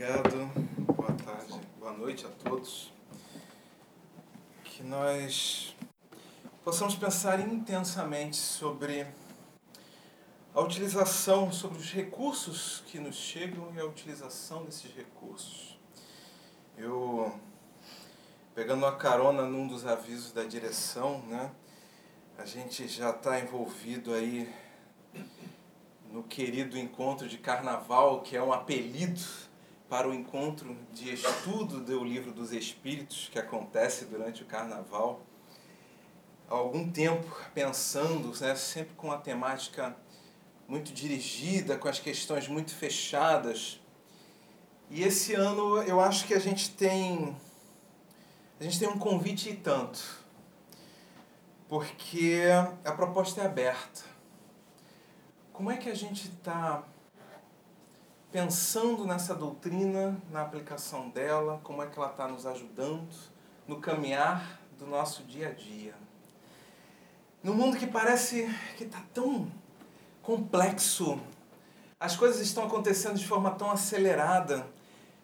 Obrigado, boa tarde, boa noite a todos. Que nós possamos pensar intensamente sobre a utilização, sobre os recursos que nos chegam e a utilização desses recursos. Eu, pegando a carona num dos avisos da direção, né, a gente já está envolvido aí no querido encontro de carnaval, que é um apelido para o encontro de estudo do livro dos Espíritos que acontece durante o Carnaval. Há algum tempo pensando, né, sempre com a temática muito dirigida, com as questões muito fechadas. E esse ano eu acho que a gente tem a gente tem um convite e tanto. Porque a proposta é aberta. Como é que a gente está pensando nessa doutrina, na aplicação dela, como é que ela está nos ajudando no caminhar do nosso dia a dia. No mundo que parece que está tão complexo, as coisas estão acontecendo de forma tão acelerada,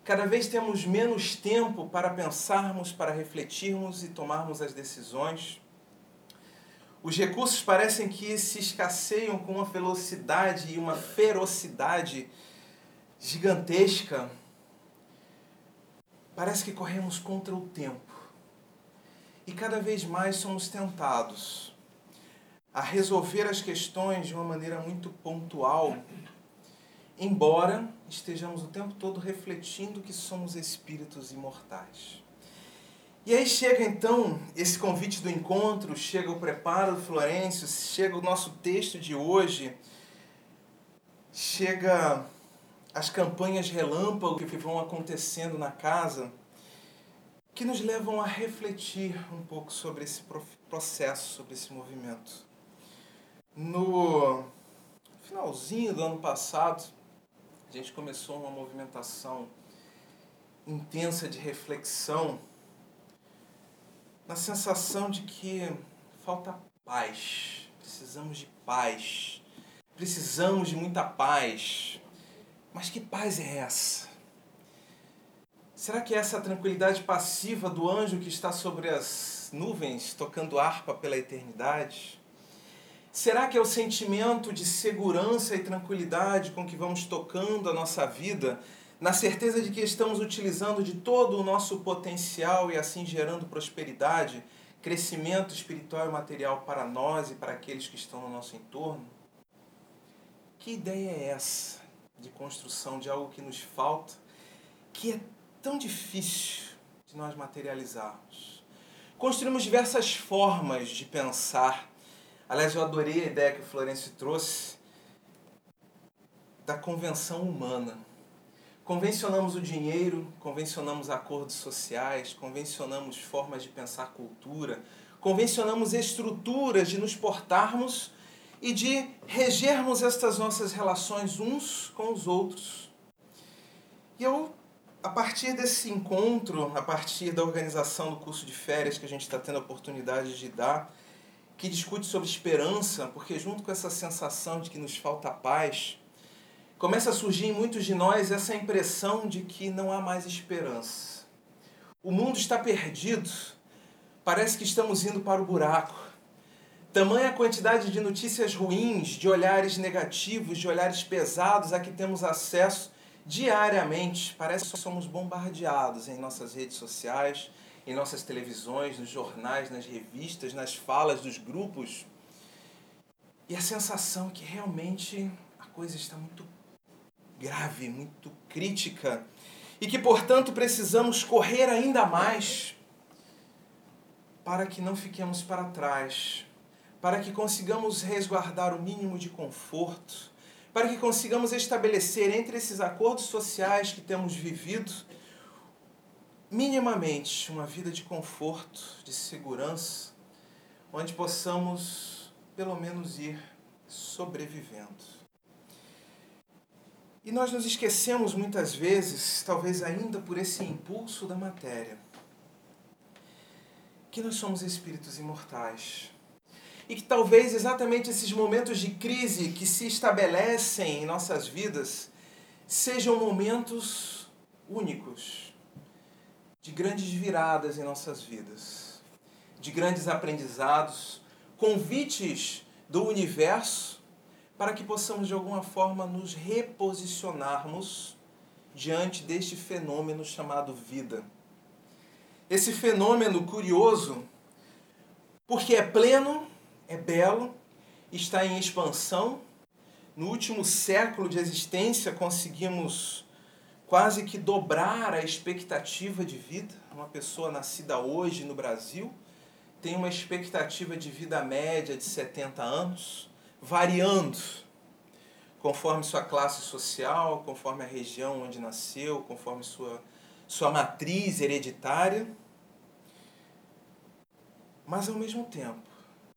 cada vez temos menos tempo para pensarmos, para refletirmos e tomarmos as decisões. Os recursos parecem que se escasseiam com uma velocidade e uma ferocidade gigantesca, parece que corremos contra o tempo. E cada vez mais somos tentados a resolver as questões de uma maneira muito pontual, embora estejamos o tempo todo refletindo que somos espíritos imortais. E aí chega então esse convite do encontro, chega o preparo do Florencio, chega o nosso texto de hoje, chega as campanhas relâmpago que vão acontecendo na casa, que nos levam a refletir um pouco sobre esse processo, sobre esse movimento. No finalzinho do ano passado, a gente começou uma movimentação intensa de reflexão, na sensação de que falta paz, precisamos de paz, precisamos de muita paz, mas que paz é essa? Será que é essa tranquilidade passiva do anjo que está sobre as nuvens, tocando harpa pela eternidade? Será que é o sentimento de segurança e tranquilidade com que vamos tocando a nossa vida, na certeza de que estamos utilizando de todo o nosso potencial e assim gerando prosperidade, crescimento espiritual e material para nós e para aqueles que estão no nosso entorno? Que ideia é essa? De construção de algo que nos falta, que é tão difícil de nós materializarmos. Construímos diversas formas de pensar. Aliás, eu adorei a ideia que o Florencio trouxe da convenção humana. Convencionamos o dinheiro, convencionamos acordos sociais, convencionamos formas de pensar cultura, convencionamos estruturas de nos portarmos e de regermos estas nossas relações uns com os outros. E eu, a partir desse encontro, a partir da organização do curso de férias que a gente está tendo a oportunidade de dar, que discute sobre esperança, porque junto com essa sensação de que nos falta paz, começa a surgir em muitos de nós essa impressão de que não há mais esperança. O mundo está perdido, parece que estamos indo para o buraco. Tamanha quantidade de notícias ruins, de olhares negativos, de olhares pesados a que temos acesso diariamente. Parece que somos bombardeados em nossas redes sociais, em nossas televisões, nos jornais, nas revistas, nas falas dos grupos. E a sensação que realmente a coisa está muito grave, muito crítica. E que, portanto, precisamos correr ainda mais para que não fiquemos para trás para que consigamos resguardar o mínimo de conforto, para que consigamos estabelecer entre esses acordos sociais que temos vivido, minimamente uma vida de conforto, de segurança, onde possamos pelo menos ir sobrevivendo. E nós nos esquecemos muitas vezes, talvez ainda por esse impulso da matéria, que nós somos espíritos imortais e que talvez exatamente esses momentos de crise que se estabelecem em nossas vidas sejam momentos únicos de grandes viradas em nossas vidas, de grandes aprendizados, convites do universo para que possamos de alguma forma nos reposicionarmos diante deste fenômeno chamado vida. Esse fenômeno curioso, porque é pleno, é belo, está em expansão. No último século de existência conseguimos quase que dobrar a expectativa de vida. Uma pessoa nascida hoje no Brasil tem uma expectativa de vida média de 70 anos, variando conforme sua classe social, conforme a região onde nasceu, conforme sua, sua matriz hereditária. Mas ao mesmo tempo,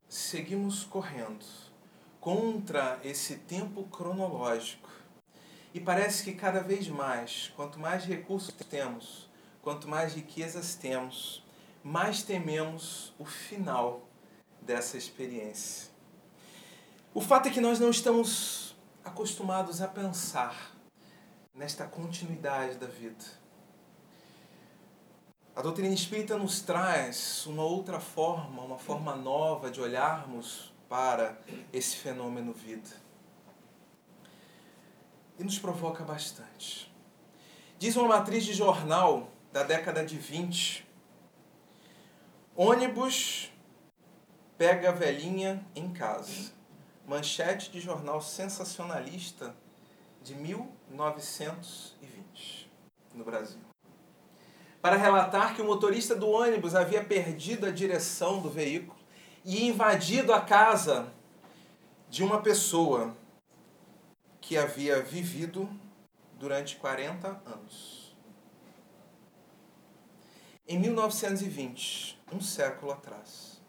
seguimos correndo contra esse tempo cronológico e parece que cada vez mais, quanto mais recursos temos, quanto mais riquezas temos, mais tememos o final dessa experiência. O fato é que nós não estamos acostumados a pensar nesta continuidade da vida. A doutrina espírita nos traz uma outra forma, uma forma nova de olharmos para esse fenômeno vida e nos provoca bastante. Diz uma matriz de jornal da década de 20: ônibus pega a velhinha em casa. Manchete de jornal sensacionalista de 1920 no Brasil. Para relatar que o motorista do ônibus havia perdido a direção do veículo e invadido a casa de uma pessoa que havia vivido durante 40 anos. Em 1920, um século atrás,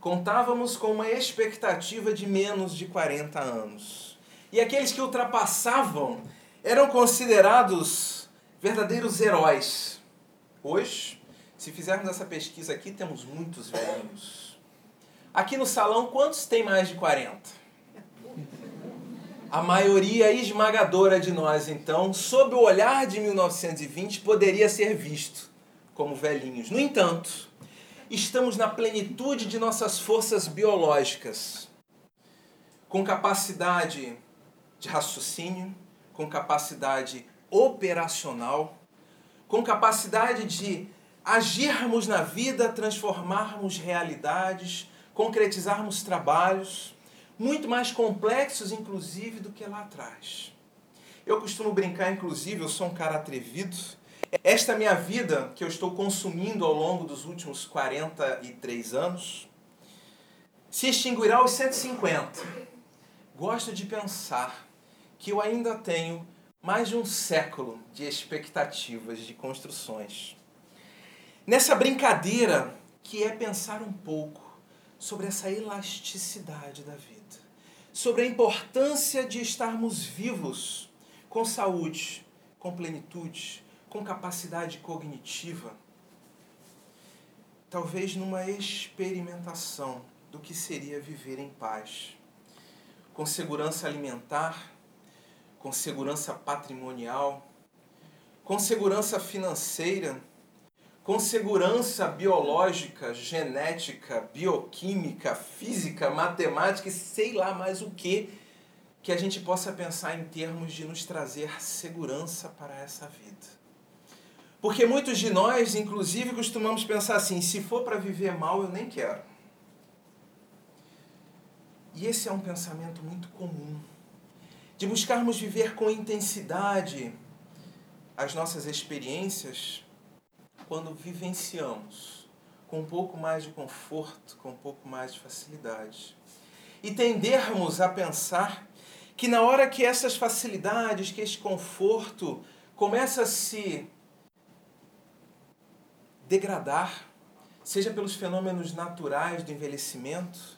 contávamos com uma expectativa de menos de 40 anos. E aqueles que ultrapassavam eram considerados verdadeiros heróis. Hoje, se fizermos essa pesquisa aqui, temos muitos velhinhos. Aqui no salão, quantos tem mais de 40? A maioria esmagadora de nós, então, sob o olhar de 1920, poderia ser visto como velhinhos. No entanto, estamos na plenitude de nossas forças biológicas, com capacidade de raciocínio, com capacidade operacional, com capacidade de agirmos na vida, transformarmos realidades, concretizarmos trabalhos muito mais complexos, inclusive, do que lá atrás. Eu costumo brincar, inclusive, eu sou um cara atrevido. Esta minha vida que eu estou consumindo ao longo dos últimos 43 anos se extinguirá aos 150. Gosto de pensar que eu ainda tenho mais de um século de expectativas de construções. Nessa brincadeira que é pensar um pouco sobre essa elasticidade da vida sobre a importância de estarmos vivos, com saúde, com plenitude, com capacidade cognitiva. Talvez numa experimentação do que seria viver em paz, com segurança alimentar, com segurança patrimonial, com segurança financeira com segurança biológica, genética, bioquímica, física, matemática e sei lá mais o que, que a gente possa pensar em termos de nos trazer segurança para essa vida. Porque muitos de nós, inclusive, costumamos pensar assim: se for para viver mal, eu nem quero. E esse é um pensamento muito comum, de buscarmos viver com intensidade as nossas experiências quando vivenciamos com um pouco mais de conforto, com um pouco mais de facilidade. E tendermos a pensar que na hora que essas facilidades, que este conforto começa a se degradar, seja pelos fenômenos naturais do envelhecimento,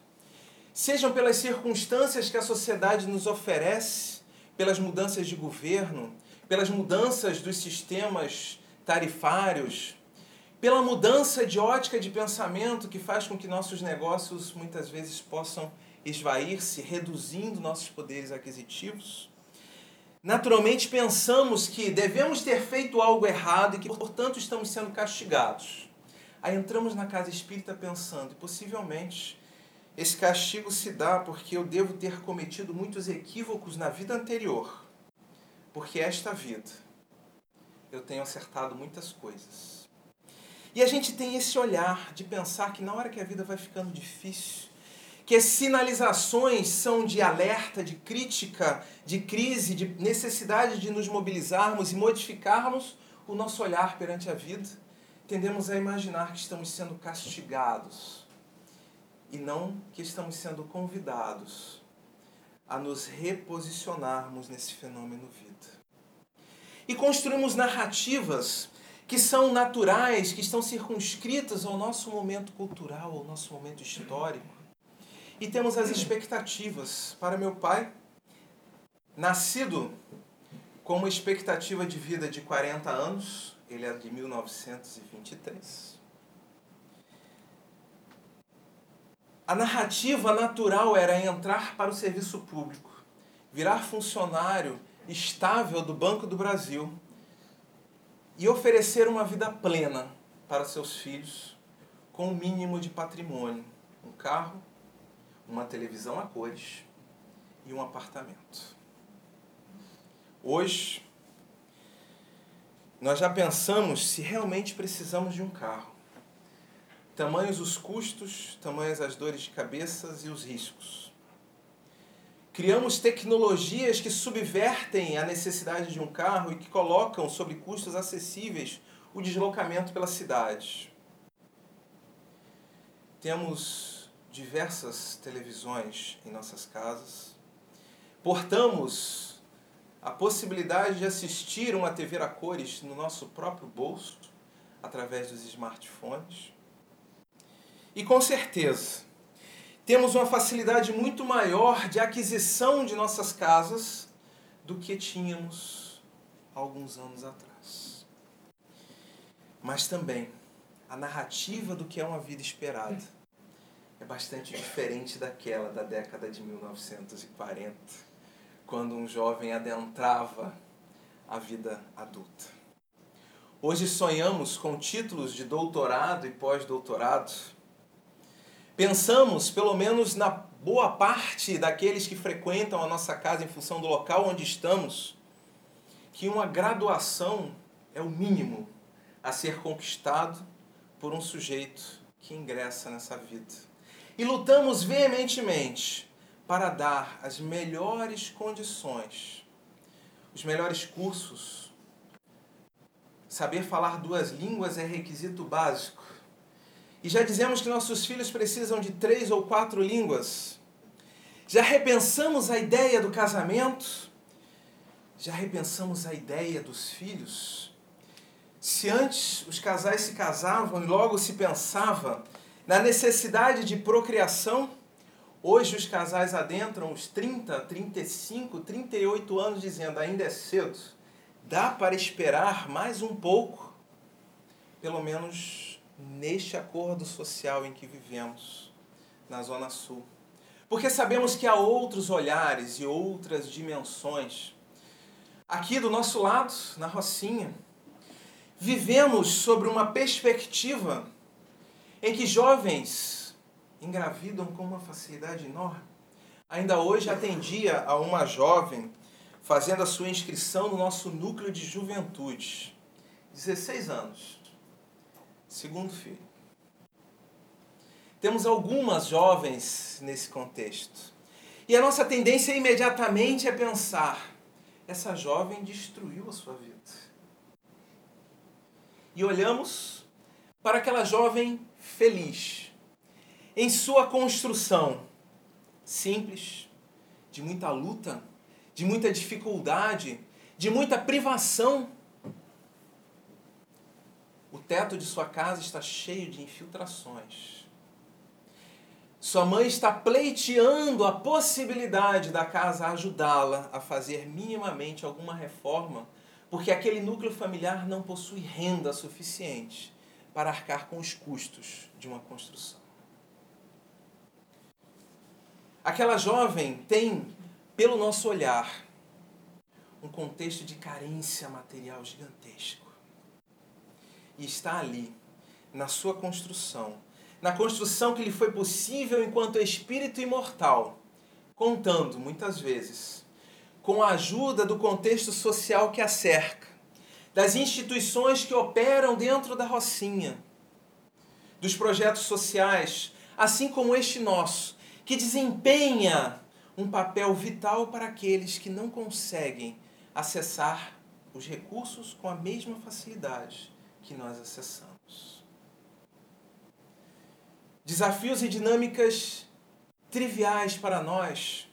sejam pelas circunstâncias que a sociedade nos oferece, pelas mudanças de governo, pelas mudanças dos sistemas tarifários, pela mudança de ótica de pensamento que faz com que nossos negócios muitas vezes possam esvair-se, reduzindo nossos poderes aquisitivos. naturalmente pensamos que devemos ter feito algo errado e que, portanto, estamos sendo castigados. Aí entramos na casa espírita pensando, possivelmente esse castigo se dá porque eu devo ter cometido muitos equívocos na vida anterior. Porque esta vida eu tenho acertado muitas coisas. E a gente tem esse olhar de pensar que na hora que a vida vai ficando difícil, que as sinalizações são de alerta, de crítica, de crise, de necessidade de nos mobilizarmos e modificarmos o nosso olhar perante a vida, tendemos a imaginar que estamos sendo castigados e não que estamos sendo convidados a nos reposicionarmos nesse fenômeno vida. E construímos narrativas que são naturais, que estão circunscritas ao nosso momento cultural, ao nosso momento histórico e temos as expectativas. Para meu pai, nascido com uma expectativa de vida de 40 anos, ele é de 1923. A narrativa natural era entrar para o serviço público, virar funcionário estável do Banco do Brasil e oferecer uma vida plena para seus filhos com o um mínimo de patrimônio, um carro, uma televisão a cores e um apartamento. Hoje, nós já pensamos se realmente precisamos de um carro. Tamanhos os custos, tamanhas as dores de cabeça e os riscos. Criamos tecnologias que subvertem a necessidade de um carro e que colocam sobre custos acessíveis o deslocamento pela cidade. Temos diversas televisões em nossas casas. Portamos a possibilidade de assistir uma TV a cores no nosso próprio bolso, através dos smartphones. E com certeza, temos uma facilidade muito maior de aquisição de nossas casas do que tínhamos alguns anos atrás. Mas também a narrativa do que é uma vida esperada é bastante diferente daquela da década de 1940, quando um jovem adentrava a vida adulta. Hoje sonhamos com títulos de doutorado e pós-doutorado. Pensamos, pelo menos na boa parte daqueles que frequentam a nossa casa em função do local onde estamos, que uma graduação é o mínimo a ser conquistado por um sujeito que ingressa nessa vida e lutamos veementemente para dar as melhores condições, os melhores cursos. Saber falar duas línguas é requisito básico. E já dizemos que nossos filhos precisam de três ou quatro línguas. Já repensamos a ideia do casamento? Já repensamos a ideia dos filhos? Se antes os casais se casavam e logo se pensava na necessidade de procriação, hoje os casais adentram os 30, 35, 38 anos dizendo ainda é cedo. Dá para esperar mais um pouco, pelo menos neste acordo social em que vivemos na Zona Sul. Porque sabemos que há outros olhares e outras dimensões. Aqui do nosso lado, na Rocinha, vivemos sobre uma perspectiva em que jovens engravidam com uma facilidade enorme. Ainda hoje atendia a uma jovem fazendo a sua inscrição no nosso núcleo de juventude. 16 anos. Segundo filho. Temos algumas jovens nesse contexto. E a nossa tendência imediatamente é pensar: essa jovem destruiu a sua vida. E olhamos para aquela jovem feliz em sua construção simples, de muita luta, de muita dificuldade, de muita privação. O teto de sua casa está cheio de infiltrações. Sua mãe está pleiteando a possibilidade da casa ajudá-la a fazer minimamente alguma reforma, porque aquele núcleo familiar não possui renda suficiente para arcar com os custos de uma construção. Aquela jovem tem, pelo nosso olhar, um contexto de carência material gigantesco. E está ali, na sua construção, na construção que lhe foi possível enquanto espírito imortal, contando, muitas vezes, com a ajuda do contexto social que a cerca, das instituições que operam dentro da Rocinha, dos projetos sociais, assim como este nosso, que desempenha um papel vital para aqueles que não conseguem acessar os recursos com a mesma facilidade que nós acessamos. Desafios e dinâmicas triviais para nós,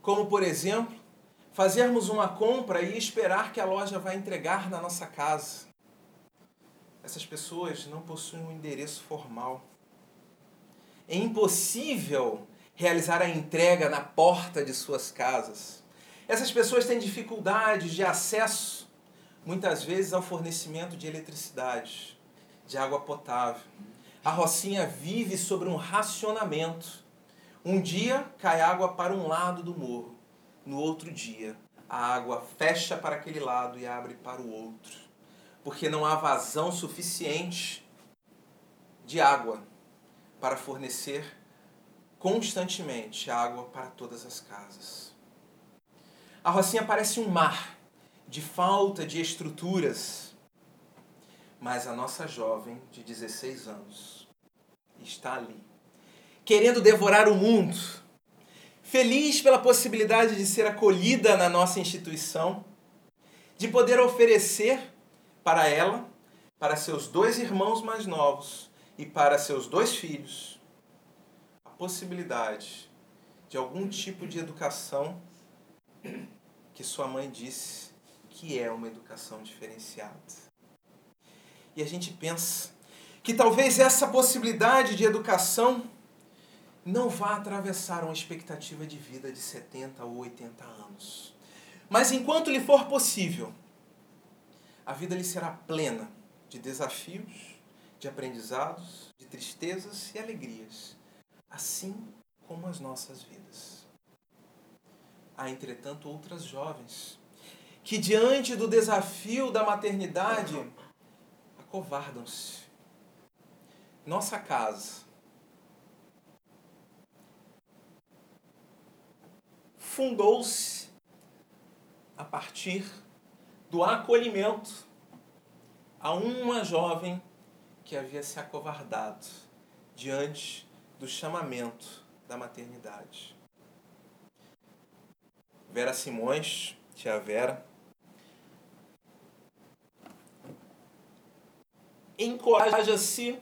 como por exemplo, fazermos uma compra e esperar que a loja vai entregar na nossa casa. Essas pessoas não possuem um endereço formal. É impossível realizar a entrega na porta de suas casas. Essas pessoas têm dificuldades de acesso, muitas vezes, ao fornecimento de eletricidade, de água potável. A Rocinha vive sobre um racionamento. Um dia cai água para um lado do morro, no outro dia a água fecha para aquele lado e abre para o outro, porque não há vazão suficiente de água para fornecer constantemente água para todas as casas. A Rocinha parece um mar de falta de estruturas, mas a nossa jovem de 16 anos está ali, querendo devorar o mundo, feliz pela possibilidade de ser acolhida na nossa instituição, de poder oferecer para ela, para seus dois irmãos mais novos e para seus dois filhos, a possibilidade de algum tipo de educação que sua mãe disse que é uma educação diferenciada. E a gente pensa que talvez essa possibilidade de educação não vá atravessar uma expectativa de vida de 70 ou 80 anos. Mas enquanto lhe for possível, a vida lhe será plena de desafios, de aprendizados, de tristezas e alegrias, assim como as nossas vidas. Há, entretanto, outras jovens que, diante do desafio da maternidade, acovardam-se. Nossa casa, fundou-se a partir do acolhimento a uma jovem que havia se acovardado diante do chamamento da maternidade. Vera Simões, tia Vera, encoraja-se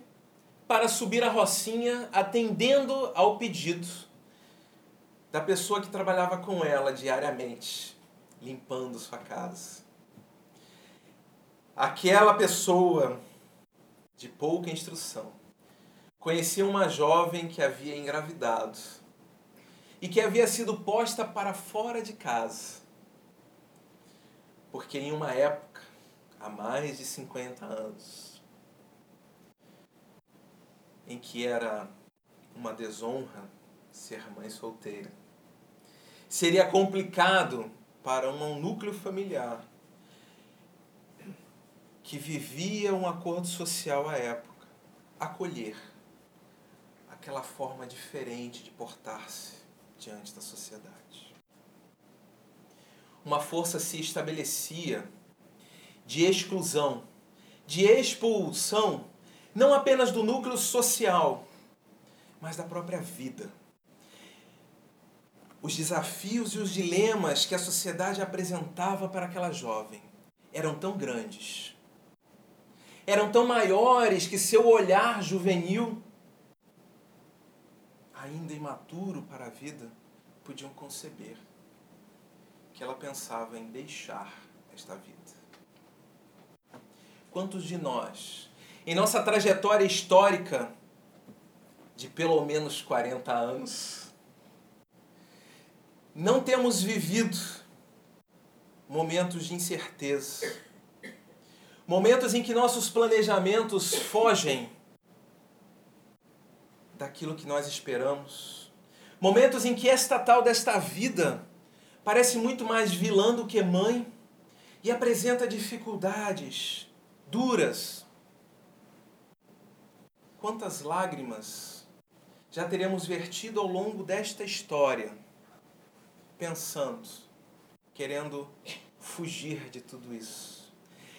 para subir a Rocinha atendendo ao pedido da pessoa que trabalhava com ela diariamente, limpando sua casa. Aquela pessoa de pouca instrução conhecia uma jovem que havia engravidado e que havia sido posta para fora de casa. Porque em uma época, há mais de 50 anos, em que era uma desonra ser mãe solteira. Seria complicado para um núcleo familiar que vivia um acordo social à época acolher aquela forma diferente de portar-se diante da sociedade. Uma força se estabelecia de exclusão, de expulsão, não apenas do núcleo social, mas da própria vida. Os desafios e os dilemas que a sociedade apresentava para aquela jovem eram tão grandes, eram tão maiores que seu olhar juvenil, ainda imaturo para a vida, podiam conceber que ela pensava em deixar esta vida. Quantos de nós, em nossa trajetória histórica, de pelo menos 40 anos, não temos vivido momentos de incerteza, momentos em que nossos planejamentos fogem daquilo que nós esperamos, momentos em que esta tal desta vida parece muito mais vilã do que mãe, e apresenta dificuldades duras. Quantas lágrimas já teremos vertido ao longo desta história, pensando, querendo fugir de tudo isso,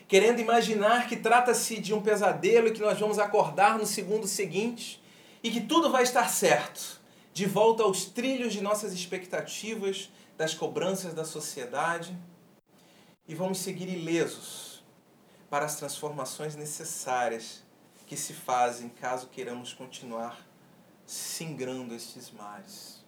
querendo imaginar que trata-se de um pesadelo e que nós vamos acordar no segundo seguinte e que tudo vai estar certo, de volta aos trilhos de nossas expectativas, das cobranças da sociedade e vamos seguir ilesos para as transformações necessárias que se fazem caso queiramos continuar singrando estes mares.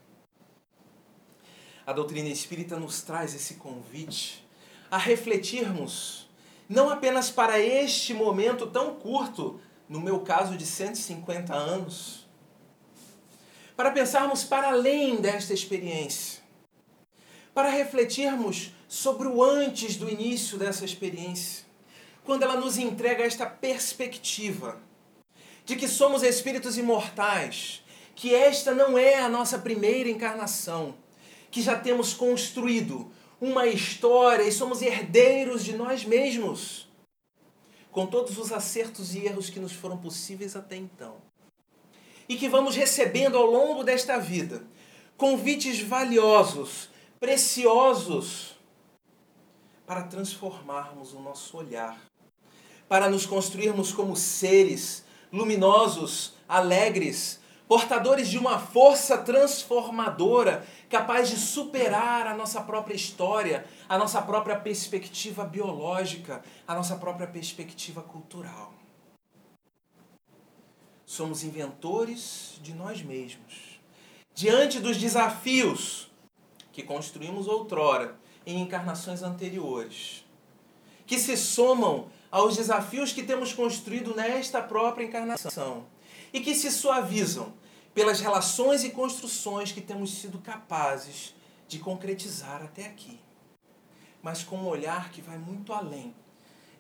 A doutrina espírita nos traz esse convite a refletirmos não apenas para este momento tão curto, no meu caso de 150 anos, para pensarmos para além desta experiência, para refletirmos sobre o antes do início dessa experiência, quando ela nos entrega esta perspectiva de que somos espíritos imortais, que esta não é a nossa primeira encarnação, que já temos construído uma história e somos herdeiros de nós mesmos, com todos os acertos e erros que nos foram possíveis até então. E que vamos recebendo ao longo desta vida convites valiosos, preciosos para transformarmos o nosso olhar, para nos construirmos como seres luminosos, alegres, portadores de uma força transformadora, capaz de superar a nossa própria história, a nossa própria perspectiva biológica, a nossa própria perspectiva cultural. Somos inventores de nós mesmos. Diante dos desafios que construímos outrora em encarnações anteriores, que se somam aos desafios que temos construído nesta própria encarnação e que se suavizam pelas relações e construções que temos sido capazes de concretizar até aqui, mas com um olhar que vai muito além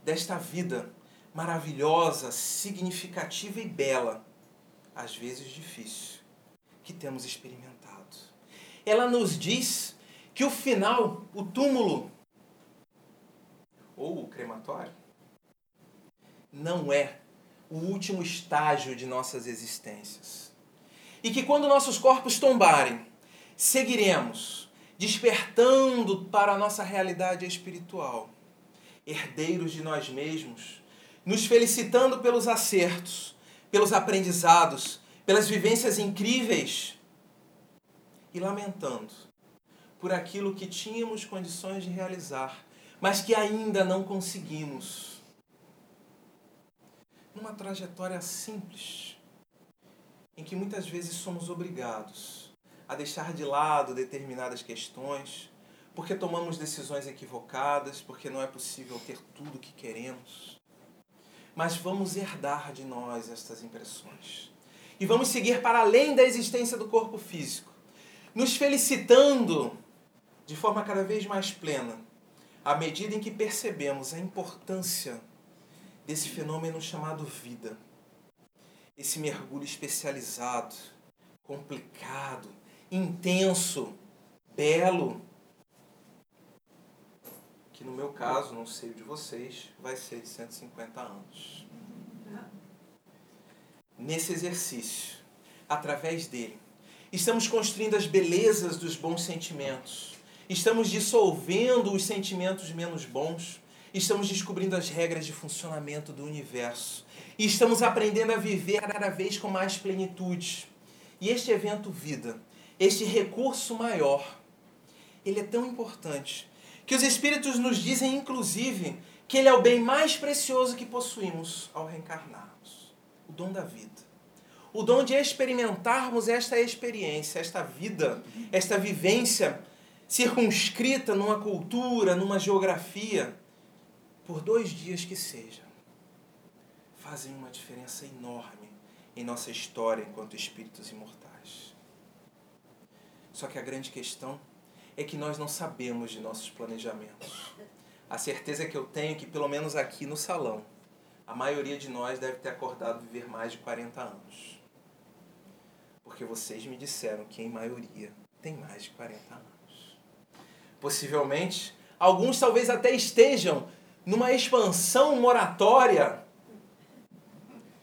desta vida maravilhosa, significativa e bela, às vezes difícil, que temos experimentado. Ela nos diz que o final, o túmulo ou o crematório, não é o último estágio de nossas existências. E que quando nossos corpos tombarem, seguiremos despertando para a nossa realidade espiritual, herdeiros de nós mesmos, nos felicitando pelos acertos, pelos aprendizados, pelas vivências incríveis e lamentando por aquilo que tínhamos condições de realizar, mas que ainda não conseguimos. Numa trajetória simples, em que muitas vezes somos obrigados a deixar de lado determinadas questões, porque tomamos decisões equivocadas, porque não é possível ter tudo o que queremos. Mas vamos herdar de nós estas impressões. E vamos seguir para além da existência do corpo físico, nos felicitando de forma cada vez mais plena, à medida em que percebemos a importância desse fenômeno chamado vida. Esse mergulho especializado, complicado, intenso, belo, que no meu caso, não sei o de vocês, vai ser de 150 anos. Nesse exercício, através dele, estamos construindo as belezas dos bons sentimentos estamos dissolvendo os sentimentos menos bons, estamos descobrindo as regras de funcionamento do universo e estamos aprendendo a viver cada vez com mais plenitude. E este evento vida, este recurso maior, ele é tão importante que os espíritos nos dizem inclusive que ele é o bem mais precioso que possuímos ao reencarnarmos, o dom da vida. O dom de experimentarmos esta experiência, esta vida, esta vivência circunscrita numa cultura, numa geografia, por dois dias que seja, fazem uma diferença enorme em nossa história enquanto espíritos imortais. Só que a grande questão é que nós não sabemos de nossos planejamentos. A certeza que eu tenho é que, pelo menos aqui no salão, a maioria de nós deve ter acordado viver mais de 40 anos. Porque vocês me disseram que, em maioria, tem mais de 40 anos. Possivelmente, Alguns talvez até estejam numa expansão moratória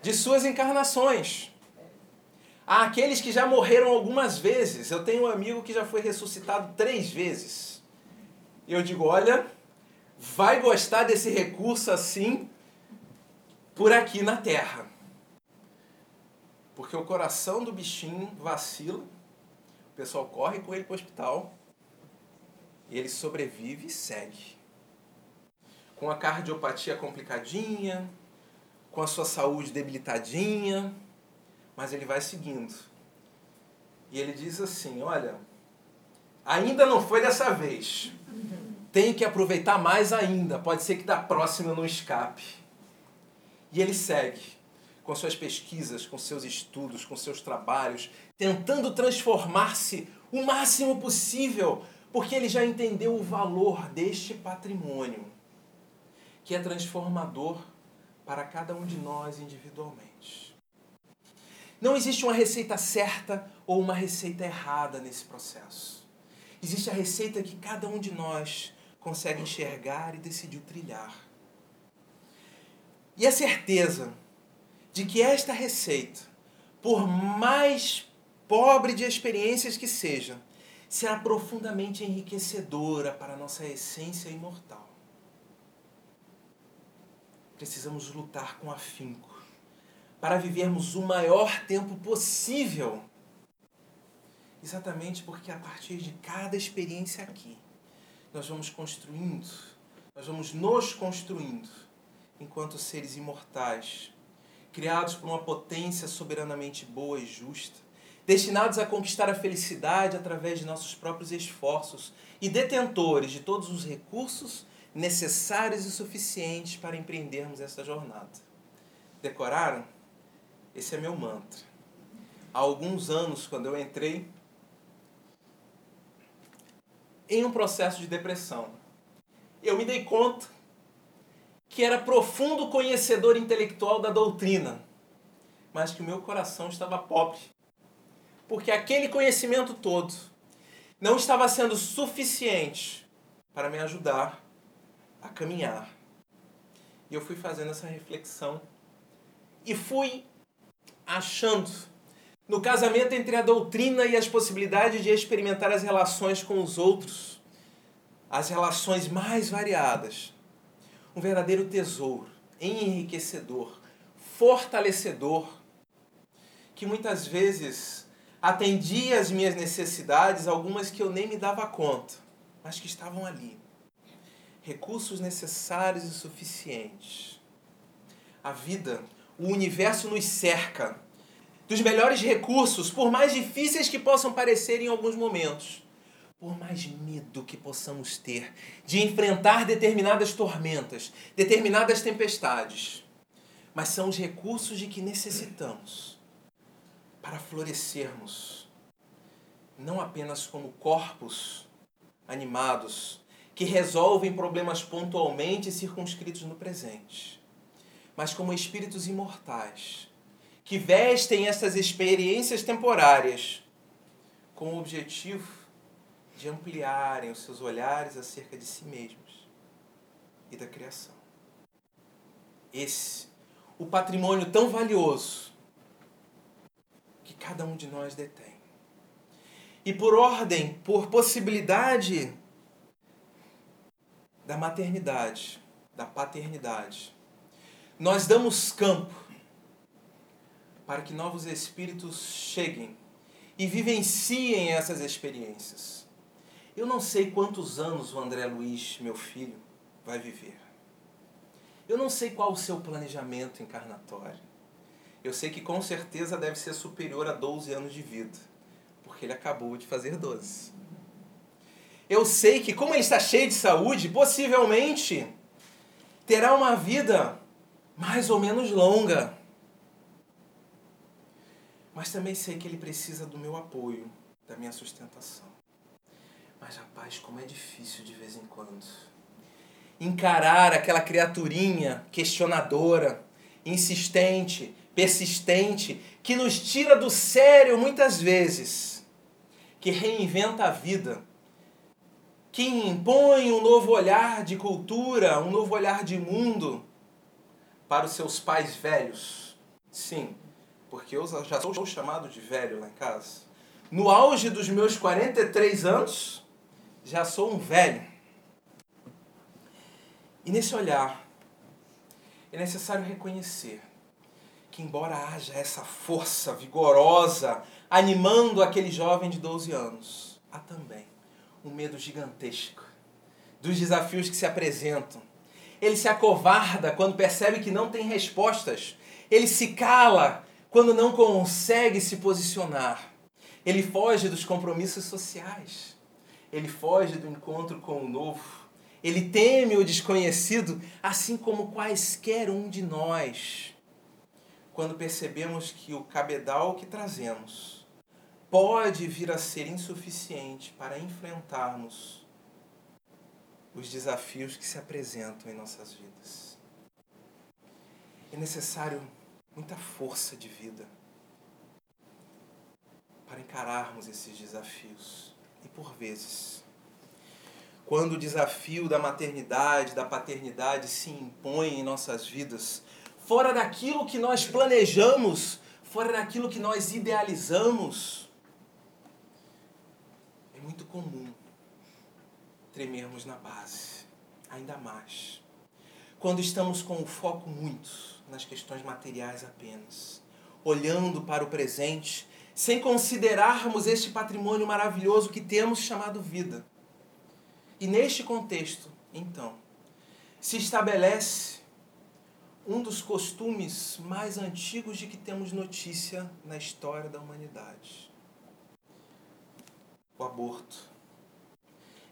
de suas encarnações. Há aqueles que já morreram algumas vezes. Eu tenho um amigo que já foi ressuscitado três vezes. Eu digo: olha, vai gostar desse recurso assim por aqui na Terra. Porque o coração do bichinho vacila, o pessoal corre com ele para o hospital, e ele sobrevive e segue. Com a cardiopatia complicadinha, com a sua saúde debilitadinha, mas ele vai seguindo. E ele diz assim: Olha, ainda não foi dessa vez. Tenho que aproveitar mais ainda. Pode ser que da próxima eu não escape. E ele segue com suas pesquisas, com seus estudos, com seus trabalhos, tentando transformar-se o máximo possível, porque ele já entendeu o valor deste patrimônio, que é transformador para cada um de nós individualmente. Não existe uma receita certa ou uma receita errada nesse processo. Existe a receita que cada um de nós consegue enxergar e decidiu trilhar. E a certeza de que esta receita, por mais pobre de experiências que seja, será profundamente enriquecedora para a nossa essência imortal precisamos lutar com afinco para vivermos o maior tempo possível. Exatamente porque a partir de cada experiência aqui, nós vamos construindo, nós vamos nos construindo enquanto seres imortais, criados por uma potência soberanamente boa e justa, destinados a conquistar a felicidade através de nossos próprios esforços e detentores de todos os recursos necessários e suficientes para empreendermos essa jornada. Decoraram? Esse é meu mantra. Há alguns anos, quando eu entrei em um processo de depressão, eu me dei conta que era profundo conhecedor intelectual da doutrina, mas que o meu coração estava pobre. Porque aquele conhecimento todo não estava sendo suficiente para me ajudar a caminhar. E eu fui fazendo essa reflexão e fui achando no casamento entre a doutrina e as possibilidades de experimentar as relações com os outros, as relações mais variadas, um verdadeiro tesouro, enriquecedor, fortalecedor, que muitas vezes atendia as minhas necessidades, algumas que eu nem me dava conta, mas que estavam ali recursos necessários e suficientes. A vida, o universo nos cerca dos melhores recursos, por mais difíceis que possam parecer em alguns momentos, por mais medo que possamos ter de enfrentar determinadas tormentas, determinadas tempestades. Mas são os recursos de que necessitamos para florescermos, não apenas como corpos animados, que resolvem problemas pontualmente circunscritos no presente, mas como espíritos imortais, que vestem essas experiências temporárias com o objetivo de ampliarem os seus olhares acerca de si mesmos e da criação. Esse, o patrimônio tão valioso que cada um de nós detém. E por ordem, por possibilidade da maternidade, da paternidade. Nós damos campo para que novos espíritos cheguem e vivenciem essas experiências. Eu não sei quantos anos o André Luiz, meu filho, vai viver. Eu não sei qual o seu planejamento encarnatório. Eu sei que com certeza deve ser superior a 12 anos de vida, porque ele acabou de fazer 12 eu sei que, como ele está cheio de saúde, possivelmente terá uma vida mais ou menos longa. Mas também sei que ele precisa do meu apoio, da minha sustentação. Mas, rapaz, como é difícil de vez em quando encarar aquela criaturinha questionadora, insistente, persistente, que nos tira do sério muitas vezes, que reinventa a vida que impõe um novo olhar de cultura, um novo olhar de mundo para os seus pais velhos. Sim, porque eu já sou chamado de velho lá em casa. No auge dos meus 43 anos, já sou um velho. E nesse olhar, é necessário reconhecer que, embora haja essa força vigorosa animando aquele jovem de 12 anos, há também um medo gigantesco dos desafios que se apresentam. Ele se acovarda quando percebe que não tem respostas. Ele se cala quando não consegue se posicionar. Ele foge dos compromissos sociais. Ele foge do encontro com o novo. Ele teme o desconhecido, assim como quaisquer um de nós. Quando percebemos que o cabedal que trazemos pode vir a ser insuficiente para enfrentarmos os desafios que se apresentam em nossas vidas. É necessário muita força de vida para encararmos esses desafios. E por vezes, quando o desafio da maternidade, da paternidade se impõe em nossas vidas, fora daquilo que nós planejamos, fora daquilo que nós idealizamos, muito comum tremermos na base, ainda mais. Quando estamos com o foco muito nas questões materiais apenas, olhando para o presente, sem considerarmos este patrimônio maravilhoso que temos chamado vida. E neste contexto, então, se estabelece um dos costumes mais antigos de que temos notícia na história da humanidade: o aborto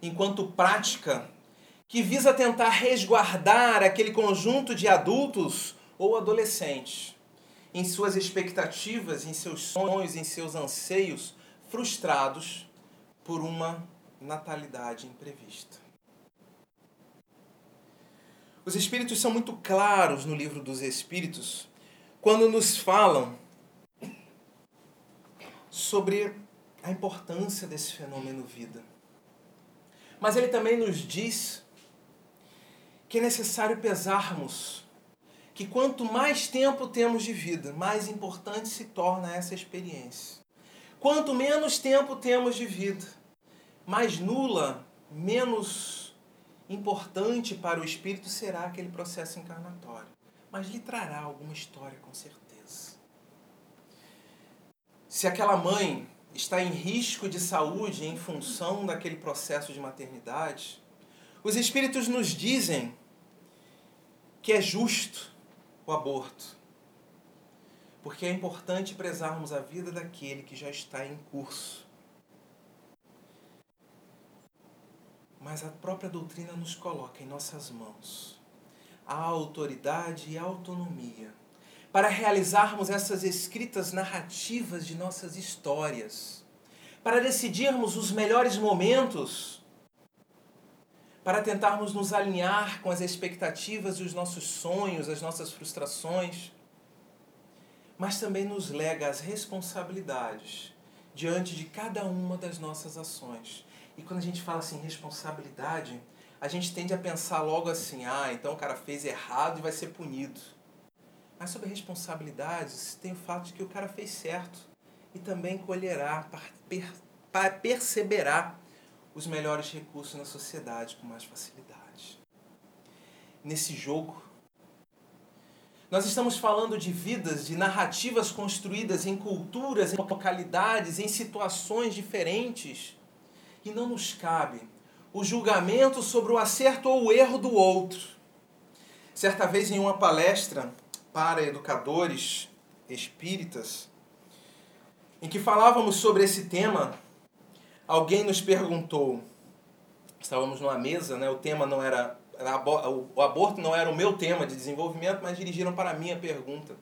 enquanto prática que visa tentar resguardar aquele conjunto de adultos ou adolescentes em suas expectativas, em seus sonhos, em seus anseios frustrados por uma natalidade imprevista. Os Espíritos são muito claros no livro dos Espíritos quando nos falam sobre a importância desse fenômeno vida. Mas ele também nos diz que é necessário pesarmos que quanto mais tempo temos de vida, mais importante se torna essa experiência. Quanto menos tempo temos de vida, mais nula, menos importante para o espírito será aquele processo encarnatório. Mas lhe trará alguma história, com certeza. Se aquela mãe está em risco de saúde em função daquele processo de maternidade, os espíritos nos dizem que é justo o aborto. Porque é importante prezarmos a vida daquele que já está em curso. Mas a própria doutrina nos coloca em nossas mãos a autoridade e a autonomia para realizarmos essas escritas narrativas de nossas histórias, para decidirmos os melhores momentos, para tentarmos nos alinhar com as expectativas e os nossos sonhos, as nossas frustrações, mas também nos lega as responsabilidades diante de cada uma das nossas ações. E quando a gente fala assim, responsabilidade, a gente tende a pensar logo assim: ah, então o cara fez errado e vai ser punido. Mas sobre responsabilidades, tem o fato de que o cara fez certo e também colherá, perceberá os melhores recursos na sociedade com mais facilidade. Nesse jogo, nós estamos falando de vidas, de narrativas construídas em culturas, em localidades, em situações diferentes. E não nos cabe o julgamento sobre o acerto ou o erro do outro. Certa vez, em uma palestra, para educadores espíritas, em que falávamos sobre esse tema, alguém nos perguntou, estávamos numa mesa, né, o tema não era, era o aborto não era o meu tema de desenvolvimento, mas dirigiram para a pergunta: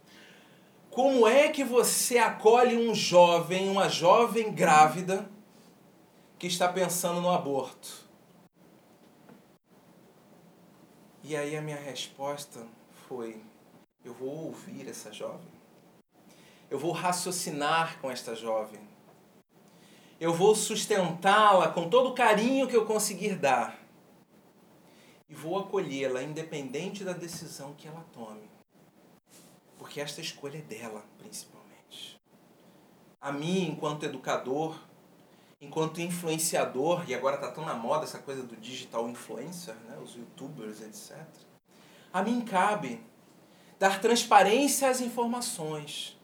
como é que você acolhe um jovem, uma jovem grávida que está pensando no aborto? E aí a minha resposta foi: eu vou ouvir essa jovem. Eu vou raciocinar com esta jovem. eu vou sustentá-la com todo o carinho que eu conseguir dar e vou acolhê-la independente da decisão que ela tome. Porque esta escolha é dela, principalmente. A mim, enquanto educador, enquanto influenciador, e agora está tão na moda essa coisa do digital influencer, né, os youtubers, etc. A mim cabe dar transparência às informações.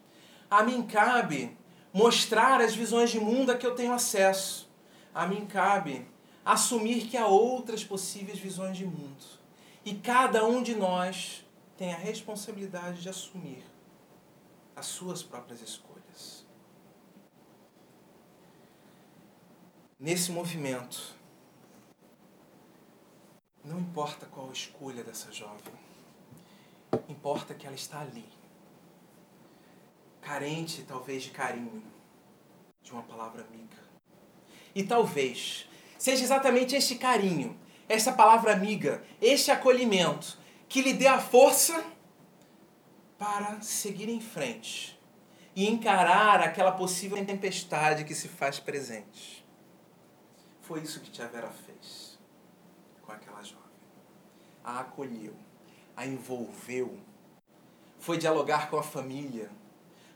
A mim cabe mostrar as visões de mundo a que eu tenho acesso. A mim cabe assumir que há outras possíveis visões de mundo. E cada um de nós tem a responsabilidade de assumir as suas próprias escolhas. Nesse movimento, não importa qual a escolha dessa jovem, importa que ela está ali, carente talvez de carinho, de uma palavra amiga. E talvez seja exatamente este carinho, essa palavra amiga, este acolhimento que lhe dê a força para seguir em frente e encarar aquela possível tempestade que se faz presente. Foi isso que Tia Vera fez com aquela jovem. A acolheu, a envolveu, foi dialogar com a família,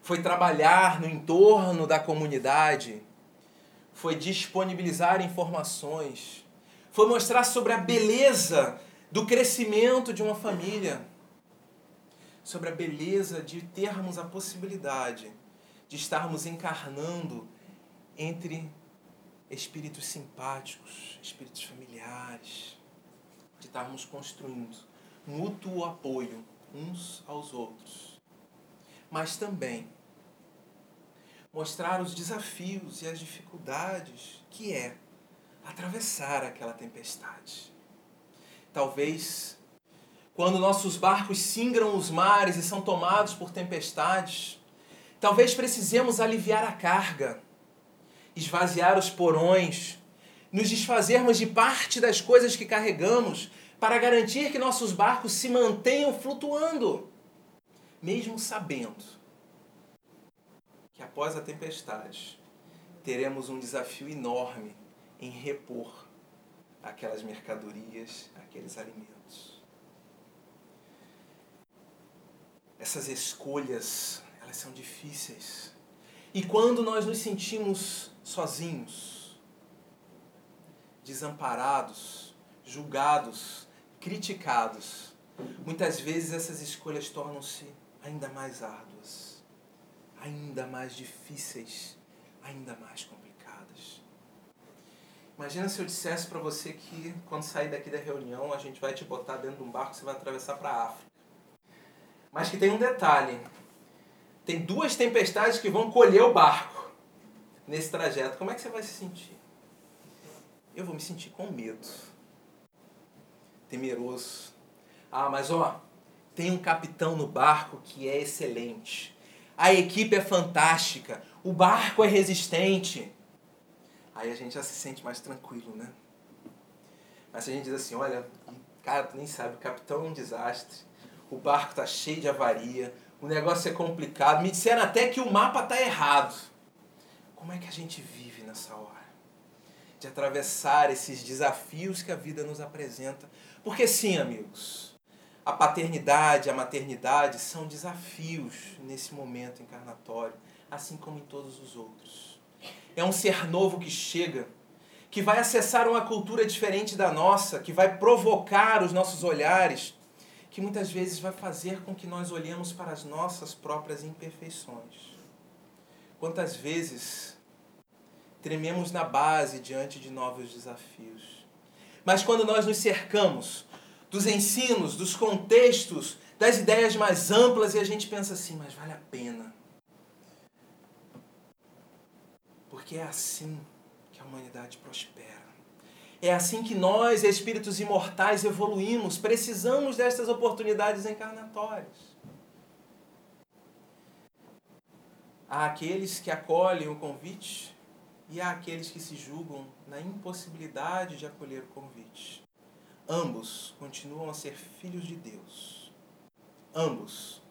foi trabalhar no entorno da comunidade foi disponibilizar informações, foi mostrar sobre a beleza do crescimento de uma família, sobre a beleza de termos a possibilidade de estarmos encarnando entre espíritos simpáticos, espíritos familiares, de estarmos construindo mútuo apoio uns aos outros, mas também mostrar os desafios e as dificuldades que é atravessar aquela tempestade. Talvez quando nossos barcos singram os mares e são tomados por tempestades, talvez precisemos aliviar a carga, esvaziar os porões, nos desfazermos de parte das coisas que carregamos para garantir que nossos barcos se mantenham flutuando, mesmo sabendo que após a tempestade teremos um desafio enorme em repor aquelas mercadorias, aqueles alimentos. Essas escolhas, elas são difíceis. E quando nós nos sentimos sozinhos, desamparados, julgados, criticados, muitas vezes essas escolhas tornam-se ainda mais árduas ainda mais difíceis, ainda mais complicadas. Imagina se eu dissesse para você que quando sair daqui da reunião a gente vai te botar dentro de um barco e você vai atravessar para a África. Mas que tem um detalhe. Tem duas tempestades que vão colher o barco nesse trajeto. Como é que você vai se sentir? Eu vou me sentir com medo. Temeroso. Ah, mas ó, tem um capitão no barco que é excelente a equipe é fantástica, o barco é resistente. Aí a gente já se sente mais tranquilo, né? Mas se a gente diz assim, olha, cara, tu nem sabe, o capitão é um desastre, o barco tá cheio de avaria, o negócio é complicado, me disseram até que o mapa tá errado. Como é que a gente vive nessa hora? De atravessar esses desafios que a vida nos apresenta. Porque sim, amigos, a paternidade, a maternidade são desafios nesse momento encarnatório, assim como em todos os outros. É um ser novo que chega, que vai acessar uma cultura diferente da nossa, que vai provocar os nossos olhares, que muitas vezes vai fazer com que nós olhemos para as nossas próprias imperfeições. Quantas vezes trememos na base diante de novos desafios. Mas quando nós nos cercamos dos ensinos, dos contextos, das ideias mais amplas e a gente pensa assim, mas vale a pena. Porque é assim que a humanidade prospera. É assim que nós, espíritos imortais, evoluímos. Precisamos destas oportunidades encarnatórias. Há aqueles que acolhem o convite e há aqueles que se julgam na impossibilidade de acolher o convite. Ambos continuam a ser filhos de Deus. Ambos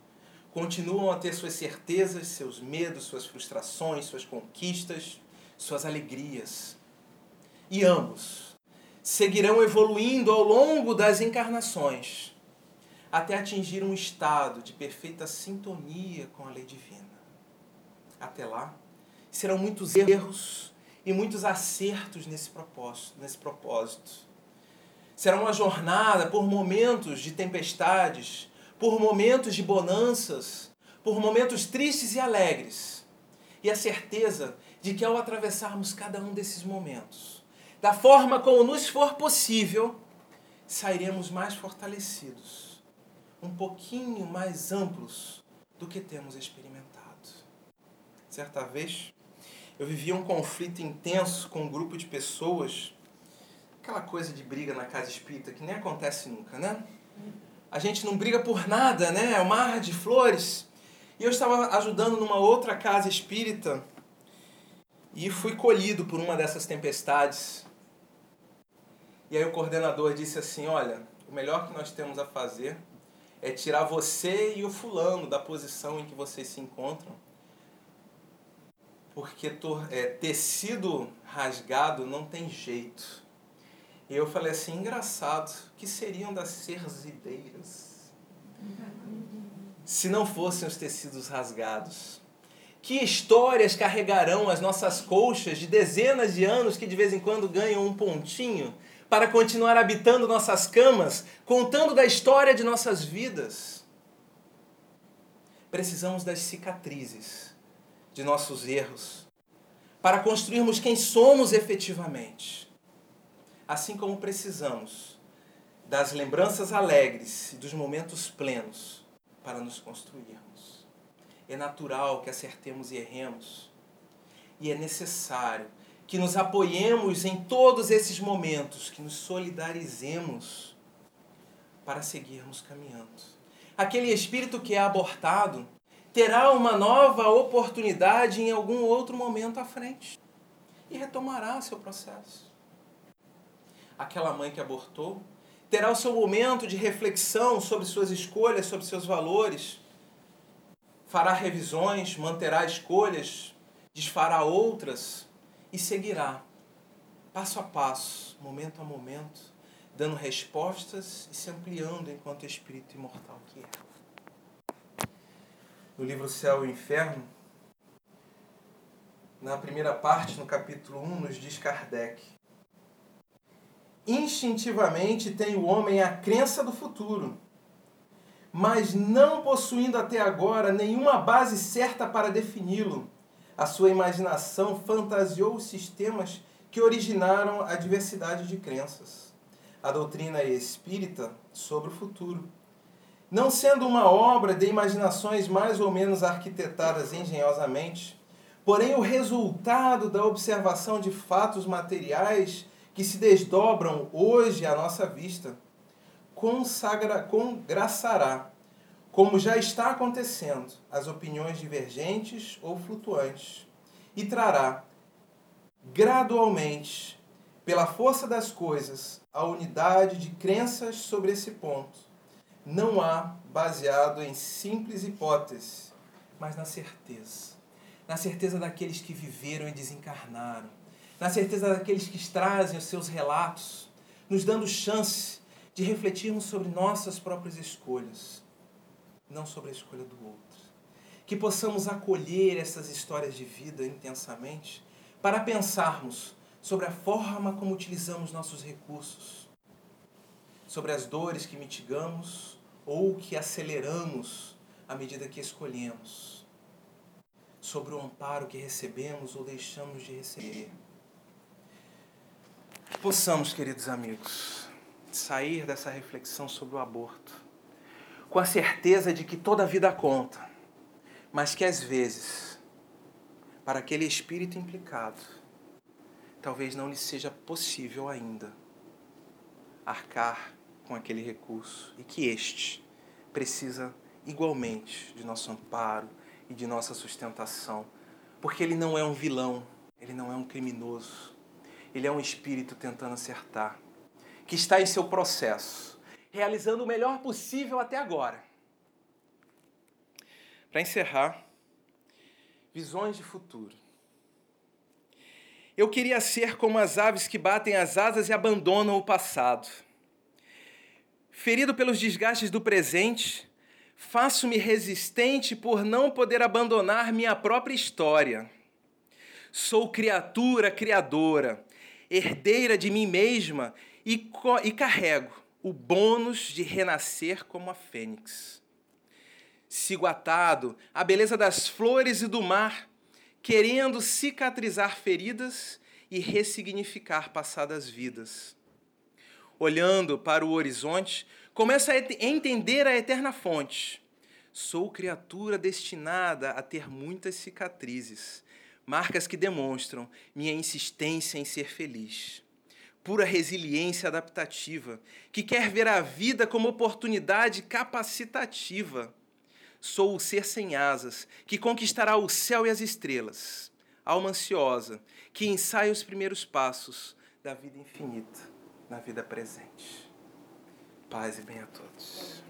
continuam a ter suas certezas, seus medos, suas frustrações, suas conquistas, suas alegrias. E ambos seguirão evoluindo ao longo das encarnações até atingir um estado de perfeita sintonia com a lei divina. Até lá, serão muitos erros e muitos acertos nesse propósito. Nesse propósito. Será uma jornada por momentos de tempestades, por momentos de bonanças, por momentos tristes e alegres. E a certeza de que ao atravessarmos cada um desses momentos, da forma como nos for possível, sairemos mais fortalecidos, um pouquinho mais amplos do que temos experimentado. Certa vez, eu vivia um conflito intenso com um grupo de pessoas, aquela coisa de briga na casa espírita que nem acontece nunca, né? A gente não briga por nada, né? É um mar de flores. E eu estava ajudando numa outra casa espírita e fui colhido por uma dessas tempestades. E aí o coordenador disse assim: Olha, o melhor que nós temos a fazer é tirar você e o fulano da posição em que vocês se encontram porque é, tecido rasgado não tem jeito. E eu falei assim, engraçado, que seriam das serzideiras se não fossem os tecidos rasgados? Que histórias carregarão as nossas colchas de dezenas de anos que de vez em quando ganham um pontinho para continuar habitando nossas camas, contando da história de nossas vidas? Precisamos das cicatrizes de nossos erros, para construirmos quem somos efetivamente. Assim como precisamos das lembranças alegres e dos momentos plenos para nos construirmos. É natural que acertemos e erremos, e é necessário que nos apoiemos em todos esses momentos, que nos solidarizemos para seguirmos caminhando. Aquele espírito que é abortado terá uma nova oportunidade em algum outro momento à frente e retomará seu processo. Aquela mãe que abortou terá o seu momento de reflexão sobre suas escolhas, sobre seus valores, fará revisões, manterá escolhas, desfará outras e seguirá passo a passo, momento a momento, dando respostas e se ampliando enquanto espírito imortal que é no livro Céu e Inferno, na primeira parte, no capítulo 1, nos diz Kardec: Instintivamente tem o homem a crença do futuro, mas não possuindo até agora nenhuma base certa para defini-lo, a sua imaginação fantasiou os sistemas que originaram a diversidade de crenças. A doutrina espírita sobre o futuro não sendo uma obra de imaginações mais ou menos arquitetadas engenhosamente, porém o resultado da observação de fatos materiais que se desdobram hoje à nossa vista, consagra, congraçará, como já está acontecendo, as opiniões divergentes ou flutuantes, e trará gradualmente, pela força das coisas, a unidade de crenças sobre esse ponto não há baseado em simples hipóteses, mas na certeza. Na certeza daqueles que viveram e desencarnaram. Na certeza daqueles que trazem os seus relatos, nos dando chance de refletirmos sobre nossas próprias escolhas, não sobre a escolha do outro. Que possamos acolher essas histórias de vida intensamente para pensarmos sobre a forma como utilizamos nossos recursos, sobre as dores que mitigamos ou que aceleramos à medida que escolhemos, sobre o amparo que recebemos ou deixamos de receber. Possamos, queridos amigos, sair dessa reflexão sobre o aborto com a certeza de que toda vida conta, mas que às vezes, para aquele espírito implicado, talvez não lhe seja possível ainda arcar com aquele recurso e que este precisa igualmente de nosso amparo e de nossa sustentação, porque ele não é um vilão, ele não é um criminoso, ele é um espírito tentando acertar, que está em seu processo, realizando o melhor possível até agora. Para encerrar, visões de futuro. Eu queria ser como as aves que batem as asas e abandonam o passado. Ferido pelos desgastes do presente, faço-me resistente por não poder abandonar minha própria história. Sou criatura criadora, herdeira de mim mesma e, e carrego o bônus de renascer como a fênix. Sigo atado à beleza das flores e do mar querendo cicatrizar feridas e ressignificar passadas vidas. Olhando para o horizonte, começo a entender a eterna fonte. Sou criatura destinada a ter muitas cicatrizes, marcas que demonstram minha insistência em ser feliz. Pura resiliência adaptativa, que quer ver a vida como oportunidade capacitativa Sou o ser sem asas, que conquistará o céu e as estrelas. Alma ansiosa, que ensaia os primeiros passos da vida infinita na vida presente. Paz e bem a todos.